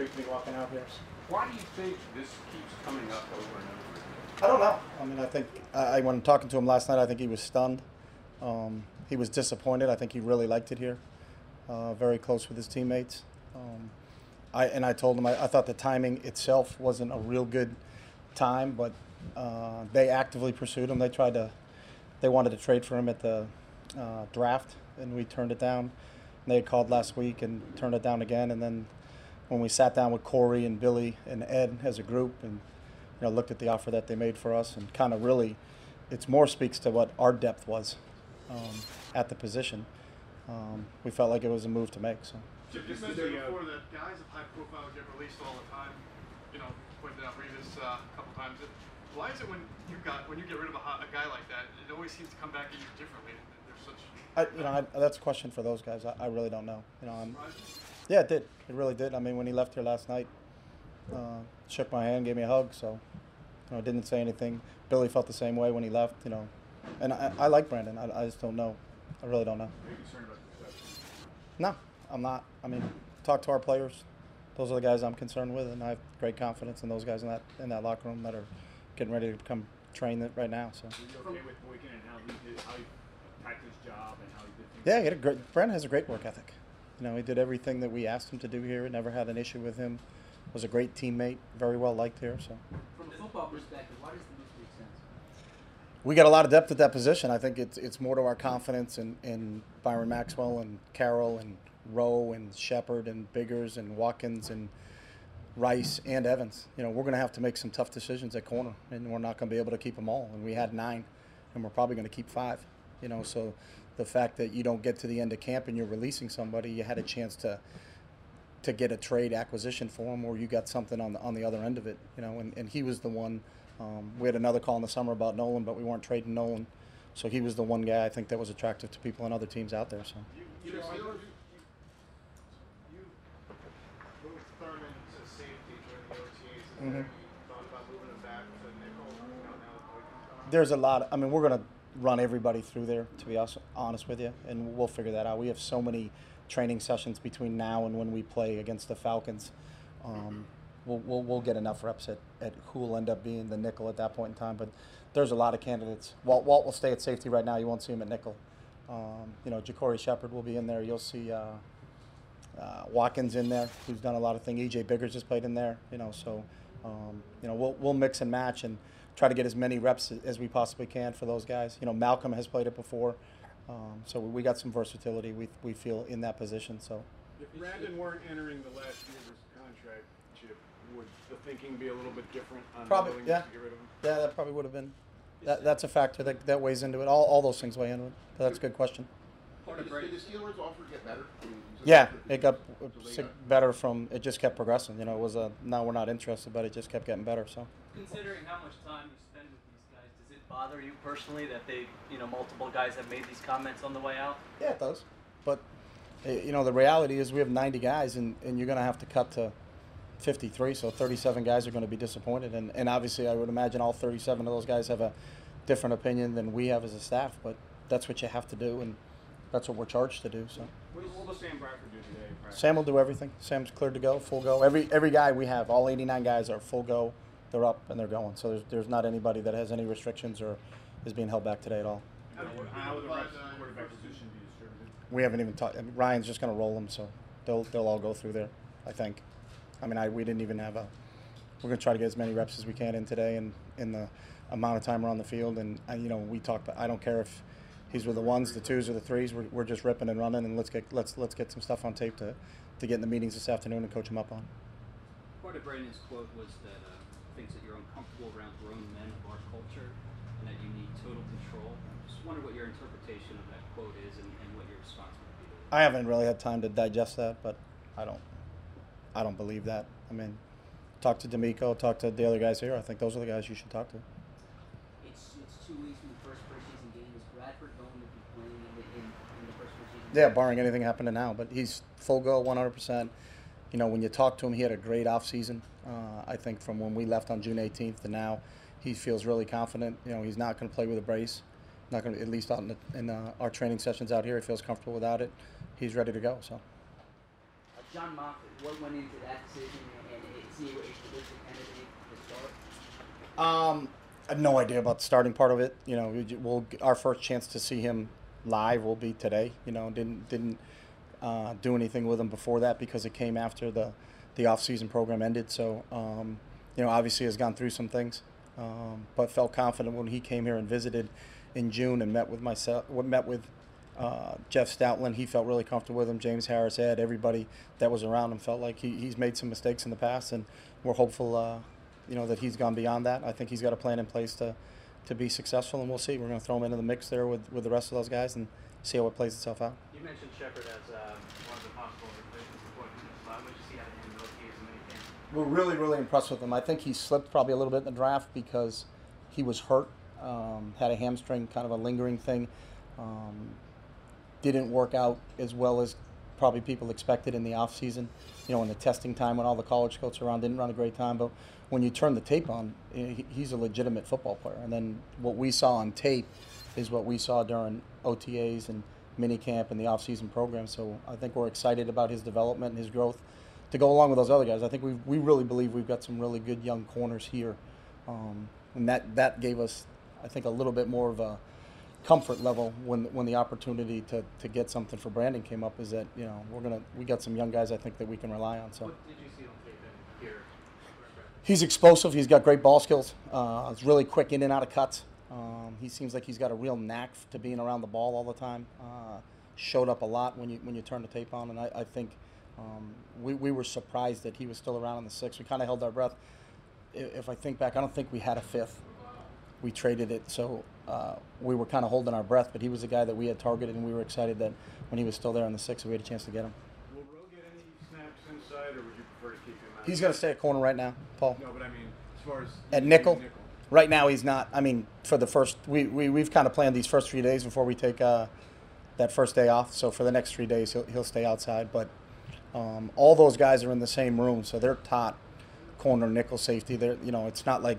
treat me walking out here. So. Why do you think this keeps coming up over and over again? I don't know. I mean, I think I, when I'm talking to him last night, I think he was stunned. Um, he was disappointed. I think he really liked it here. Uh, very close with his teammates. Um, I and I told him I, I, thought the timing itself wasn't a real good time, but uh, they actively pursued him. They tried to, they wanted to trade for him at the uh, draft, and we turned it down. And they had called last week and turned it down again, and then when we sat down with Corey and Billy and Ed as a group and you know looked at the offer that they made for us and kind of really, it's more speaks to what our depth was um, at the position. Um, we felt like it was a move to make. So. Chip, you mentioned before that guys of high profile get released all the time. You know, pointed out Revis uh, a couple times. Why is it when you got when you get rid of a, a guy like that, it always seems to come back at you differently? There's such. I, you know, I, that's a question for those guys. I, I really don't know. You know, I'm, yeah, it did. It really did. I mean, when he left here last night, uh, shook my hand, gave me a hug. So, you know, didn't say anything. Billy felt the same way when he left. You know, and I, I like Brandon. I, I just don't know. I really don't know. Are you concerned about No, I'm not. I mean, talk to our players. Those are the guys I'm concerned with, and I have great confidence in those guys in that in that locker room that are getting ready to come train right now. So. Okay with Boykin and how he did, how he attacked his job and how he did things? Yeah, he had a great. Brandon has a great work ethic. You know, he did everything that we asked him to do here. Never had an issue with him. Was a great teammate. Very well liked here. So. From a football perspective, why does the move make sense? We got a lot of depth at that position. I think it's it's more to our confidence in, in Byron Maxwell and Carroll and Rowe and Shepherd and Biggers and Watkins and Rice and Evans. You know, we're going to have to make some tough decisions at corner, and we're not going to be able to keep them all. And we had nine, and we're probably going to keep five. You know, so the fact that you don't get to the end of camp and you're releasing somebody, you had a chance to to get a trade acquisition for him, or you got something on the on the other end of it. You know, and, and he was the one. Um, we had another call in the summer about Nolan, but we weren't trading Nolan. So he was the one guy I think that was attractive to people and other teams out there. So. You, you, know, you, you moved Thurmond to safety during the OTAs. Thought about moving him back to nickel. You know, now that Boykin's gone? There's a lot. I mean, we're going to run everybody through there, to be honest with you, and we'll figure that out. We have so many training sessions between now and when we play against the Falcons. Um, we'll, we'll, we'll get enough reps at, at who will end up being the nickel at that point in time. But there's a lot of candidates. Walt, Walt will stay at safety right now. You won't see him at nickel. Um, you know, JaCorey Shepherd will be in there. You'll see uh, uh, Watkins in there, who's done a lot of things. EJ Biggers just played in there. You know, so um, you know we'll we'll mix and match and try to get as many reps as we possibly can for those guys. You know, Malcolm has played it before, um, so we got some versatility. We we feel in that position. So If Brandon weren't entering the last year of his contract, Chip, would the thinking be a little bit different on Probably, yeah. to get rid of him? yeah, that probably would have been. That, that's a factor that, that weighs into it. All, all those things weigh into it. But that's a good question. Part of Did, did the Steelers offer get better? I mean, Yeah, it got so they sig- got- better from. It just kept progressing. You know, it was a now we're not interested, but it just kept getting better. So. Considering how much time you spend with these guys, does it bother you personally that they, you know, multiple guys have made these comments on the way out? Yeah, it does. But eh, you know, the reality is we have 90 guys, and, and you're going to have to cut to 53. So 37 guys are going to be disappointed, and, and obviously, I would imagine all 37 of those guys have a different opinion than we have as a staff. But that's what you have to do, and that's what we're charged to do. So What, will Sam Bradford do today? Sam will do everything. Sam's cleared to go, full go. Every every guy we have, all 89 guys are full go. They're up and they're going. So there's there's not anybody that has any restrictions or is being held back today at all. How, how the quarterback position be distributed? We haven't even talked. Ryan's just going to roll them, so they'll they'll all go through there. I think. I mean, I we didn't even have a. We're going to try to get as many reps as we can in today, and in the amount of time we're on the field. And uh, you know, we talk. I don't care if he's with the ones, the twos, or the threes. We're, we're just ripping and running, and let's get let's let's get some stuff on tape to to get in the meetings this afternoon and coach them up on. Part of Brandon's quote was that uh, thinks that you're uncomfortable around grown men of our culture and that you need total control. I just wonder what your interpretation of that quote is and, and what your response would be. I haven't really had time to digest that, but I don't I don't believe that. I mean, talk to DeMeco, talk to the other guys here. I think those are the guys you should talk to. It's it's two weeks from the first preseason game. Is Bradford going to be playing in the, in, in the first preseason? Yeah, barring anything happening now, but he's full go, 100%. You know, when you talk to him, he had a great offseason. Uh, I think from when we left on June 18th to now, he feels really confident. You know, he's not going to play with a brace. Not going to, at least out in, the, in uh, our training sessions out here, he feels comfortable without it. He's ready to go. So. I John Moffitt, what went into that decision, and, and is he a realistic candidate to start? Um, I have no idea about the starting part of it. You know, we, we'll our first chance to see him live will be today. You know, didn't didn't uh, do anything with him before that because it came after the the off season program ended. So, um, you know, obviously has gone through some things, um, but felt confident when he came here and visited in June and met with myself, met with uh, Jeff Stoutland. He felt really comfortable with him. James Harris, Ed, everybody that was around him felt like he, he's made some mistakes in the past, and we're hopeful, uh, you know, that he's gone beyond that. I think he's got a plan in place to to be successful, and we'll see. We're going to throw him into the mix there with, with the rest of those guys and see how it plays itself out. You mentioned Shepherd as um, one of the possible replacements for Boyd. How much you see out of him in OTAs and minicamp? We're really, really impressed with him. I think he slipped probably a little bit in the draft because he was hurt, um, had a hamstring, kind of a lingering thing. Um, didn't work out as well as probably people expected in the off season. You know, in the testing time when all the college coaches around, didn't run a great time. But when you turn the tape on, he's a legitimate football player. And then what we saw on tape is what we saw during OTAs and minicamp and the off season program. So I think we're excited about his development and his growth to go along with those other guys. I think we we really believe we've got some really good young corners here, um, and that that gave us, I think, a little bit more of a comfort level when when the opportunity to, to get something for Brandon came up. Is that you know we're gonna we got some young guys I think that we can rely on. So What did you see on tape here? he's explosive. He's got great ball skills. Uh, he's really quick in and out of cuts. Um, he seems like he's got a real knack to being around the ball all the time. Uh, showed up a lot when you when you turn the tape on, and I, I think um, we, we were surprised that he was still around in the sixth. We kind of held our breath. If I think back, I don't think we had a fifth. We traded it, so uh, we were kind of holding our breath. But he was a guy that we had targeted, and we were excited that when he was still there on the sixth, we had a chance to get him. Will Rowe get any snaps inside, or would you prefer to keep him out? He's going to stay at corner right now, Paul. No, but I mean, as far as At nickel? nickel. Right now, he's not. I mean, for the first, we, we, we've kind of planned these first three days before we take uh, that first day off. So for the next three days, he'll, he'll stay outside. But um, all those guys are in the same room, so they're taught corner nickel safety. They're, you know, it's not like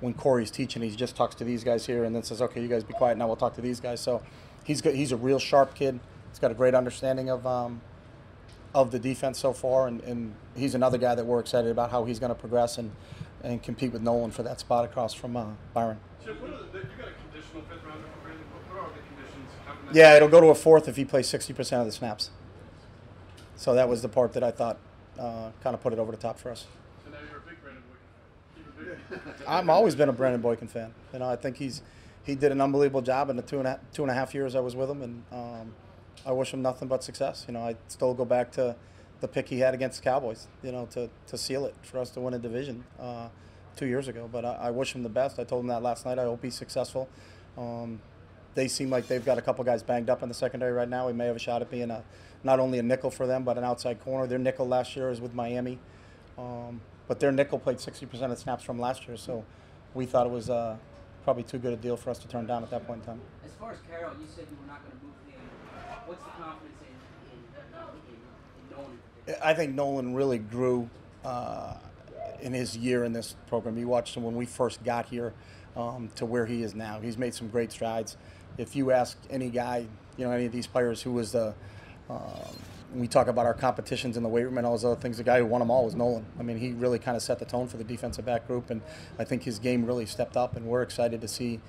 when Corey's teaching, he just talks to these guys here and then says, okay, you guys be quiet. Now we'll talk to these guys. So he's good. He's a real sharp kid. He's got a great understanding of um, of the defense so far, and, and he's another guy that we're excited about how he's going to progress and, and compete with Nolan for that spot across from uh, Byron. Chip, the, you got a conditional fifth rounder for Brandon. What, what are the conditions? having that- Yeah, it'll go to a fourth if he plays 60% of the snaps. So that was the part that I thought uh, kind of put it over the top for us. So now you're a big Brandon I've always been a Brandon Boykin fan. You know, I think he's he did an unbelievable job in the two and a, two and a half years I was with him, and um, I wish him nothing but success. You know, I still go back to the pick he had against the Cowboys. You know, to, to seal it for us to win a division uh, two years ago. But I, I wish him the best. I told him that last night. I hope he's successful. Um, they seem like they've got a couple guys banged up in the secondary right now. We may have a shot at being a not only a nickel for them, but an outside corner. Their nickel last year is with Miami, um, but their nickel played 60% of the snaps from last year. So we thought it was uh, probably too good a deal for us to turn down at that point in time. As far as Carroll, you said you were not going to move him. What's the confidence in in, in, in Nolan? I think Nolan really grew uh, in his year in this program. You watched him when we first got here um, to where he is now. He's made some great strides. If you ask any guy, you know, any of these players who was the, um, we talk about our competitions in the weight room and all those other things, the guy who won them all was Nolan. I mean, he really kind of set the tone for the defensive back group, and I think his game really stepped up, and we're excited to see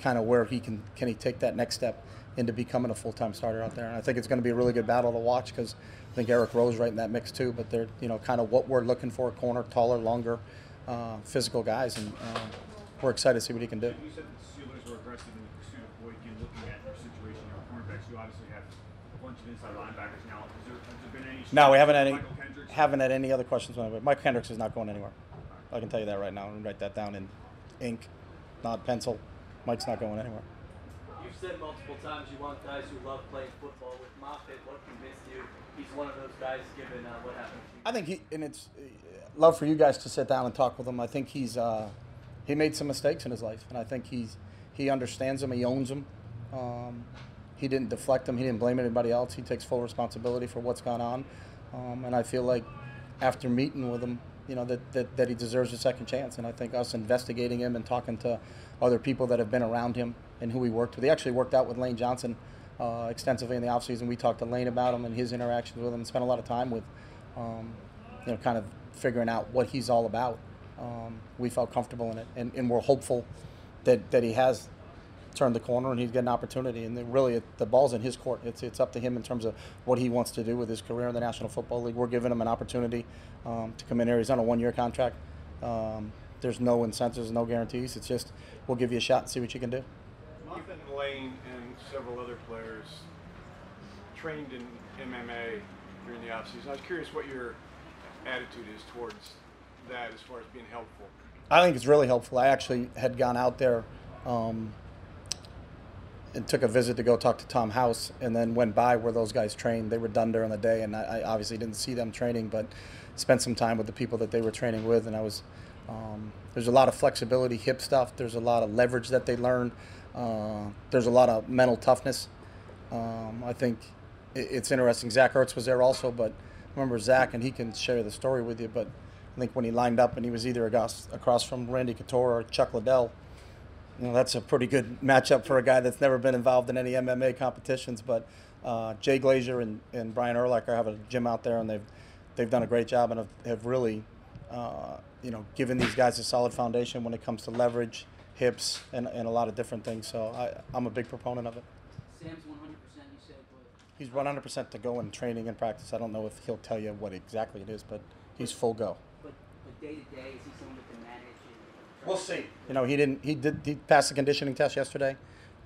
kind of where he can can he take that next step into becoming a full-time starter out there. And I think it's going to be a really good battle to watch because I think Eric Rowe's right in that mix too. But they're you know kind of what we're looking for: corner, taller, longer, uh, physical guys, and uh, we're excited to see what he can do. You said the Steelers were aggressive in the pursuit of Boykin, looking at your situation, your cornerbacks. You obviously have a bunch of inside linebackers now. Has there, has there been any? No, we haven't had any, Kendricks? haven't had any other questions. About it. Mike Kendricks is not going anywhere. I can tell you that right now and write that down in ink, not pencil. Mike's not going anywhere. You've said multiple times you want guys who love playing football. With Moffitt, what convinced you he's one of those guys given uh, what happened to you? I think he and it's uh, love for you guys to sit down and talk with him. I think he's uh, he made some mistakes in his life, and I think he's he understands them. He owns them. Um, he didn't deflect them. He didn't blame anybody else. He takes full responsibility for what's gone on, um, and I feel like after meeting with him, you know that, that that he deserves a second chance. And I think us investigating him and talking to other people that have been around him and who he worked with. He actually worked out with Lane Johnson uh, extensively in the offseason. We talked to Lane about him and his interactions with him, and spent a lot of time with um, you know, kind of figuring out what he's all about. Um, we felt comfortable in it, and, and we're hopeful that, that he has turned the corner and he's got an opportunity. And really, the ball's in his court. It's it's up to him in terms of what he wants to do with his career in the National Football League. We're giving him an opportunity um, to come in here. He's on a one-year contract. Um, there's no incentives, no guarantees. It's just we'll give you a shot and see what you can do. Ethan Lane and several other players trained in MMA during the offseason. I was curious what your attitude is towards that as far as being helpful. I think it's really helpful. I actually had gone out there um, and took a visit to go talk to Tom House, and then went by where those guys trained. They were done during the day, and I, I obviously didn't see them training, but spent some time with the people that they were training with, and I was. Um, there's a lot of flexibility, hip stuff. There's a lot of leverage that they learn. Uh, there's a lot of mental toughness. Um, I think it, it's interesting. Zach Ertz was there also, but remember Zach, and he can share the story with you. But I think when he lined up and he was either across, across from Randy Couture or Chuck Liddell, you know that's a pretty good matchup for a guy that's never been involved in any MMA competitions. But uh, Jay Glazer and, and Brian Urlacher have a gym out there, and they've they've done a great job and have, have really uh, you know given these guys a solid foundation when it comes to leverage, hips, and, and a lot of different things. So I, I'm a big proponent of it. Sam's 100%, you said, but He's 100% to go in training and practice. I don't know if he'll tell you what exactly it is, but he's full go. but but day to day, is he someone that can manage? We'll see. You know, he didn't. He did. He passed the conditioning test yesterday.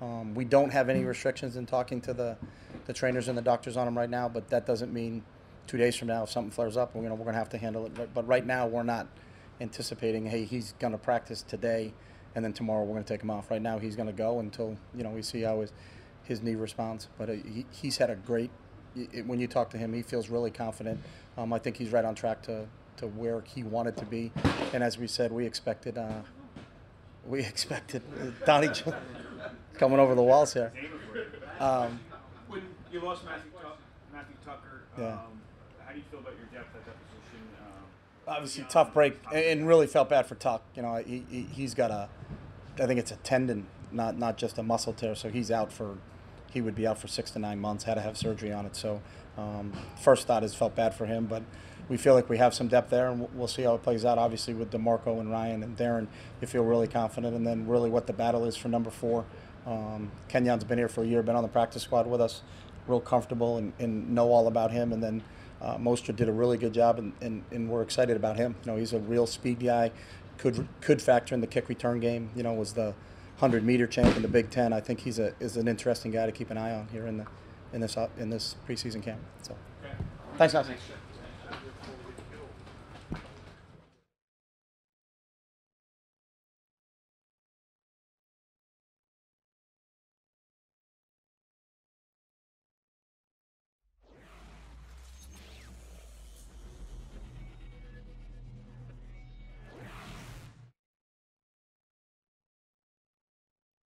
Um, we don't have any restrictions in talking to the, the trainers and the doctors on him right now, but that doesn't mean two days from now if something flares up, you know, we're going to have to handle it. But, but right now, we're not anticipating. Hey, he's going to practice today, and then tomorrow we're going to take him off. Right now, he's going to go until you know we see how his his knee responds. But uh, he, he's had a great. When you talk to him, he feels really confident. Um, I think he's right on track to, to where he wanted to be. And as we said, we expected uh, we expected Donnie coming over the walls here. Um, When you lost Matthew, Matthew Tucker, Yeah. um, how do you feel about your depth at that position? Um, obviously, tough break, and and really felt bad for Tuck. You know, he, he he's got a, I think it's a tendon, not not just a muscle tear. So he's out for, he would be out for six to nine months. Had to have surgery on it. So um, first thought is felt bad for him, but we feel like we have some depth there, and we'll- see how it plays out. Obviously, with DeMarco and Ryan and Darren, you feel really confident, and then really what the battle is for number four. Um, Kenjon's been here for a year, been on the practice squad with us, real comfortable and, and know all about him. And then uh, Mostert did a really good job, and, and, and we're excited about him. You know, he's a real speed guy. Could could factor in the kick return game. You know, was the 100 meter champ in the Big Ten. I think he's a is an interesting guy to keep an eye on here in the in this uh, in this preseason camp. So, Okay. thanks, guys. Thanks.